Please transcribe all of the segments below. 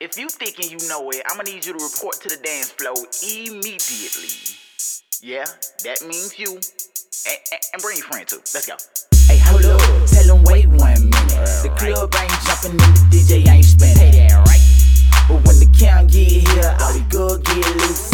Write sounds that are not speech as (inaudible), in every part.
If you thinking you know it, I'm gonna need you to report to the dance floor immediately. Yeah, that means you. And, and, and bring your friend too. Let's go. Hey, hold up. Tell them wait one minute. The club ain't jumping and the DJ ain't spinning. Hey, that right. But when the count get here, all be go get loose.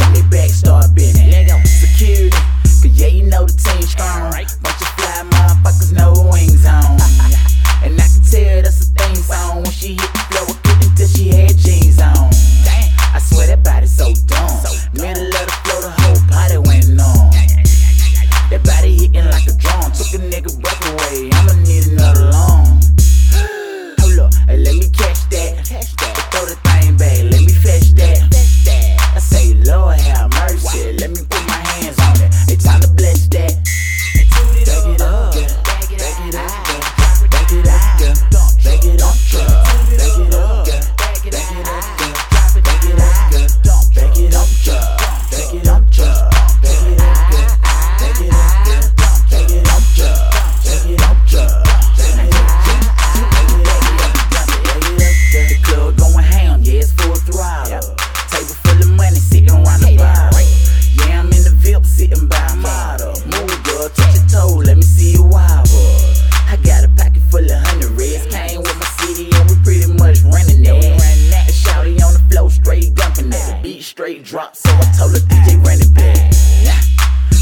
straight drop, so I told the DJ bring it back.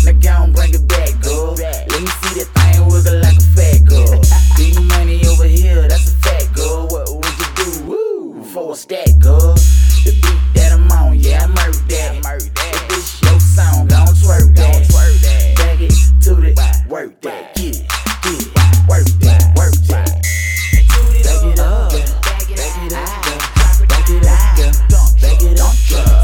Now go and bring it back, girl. Let me see that thing wiggle like a fat girl. (laughs) Big money over here, that's a fat girl. What would you do? Woo, for a stack, girl. The beat that I'm on, yeah, I murder that. Murder that. If this your song, don't twerk that. Don't twerk that. Back it to the work that. Get it, work that, work that. Back it up, back it up, back it up, back it up.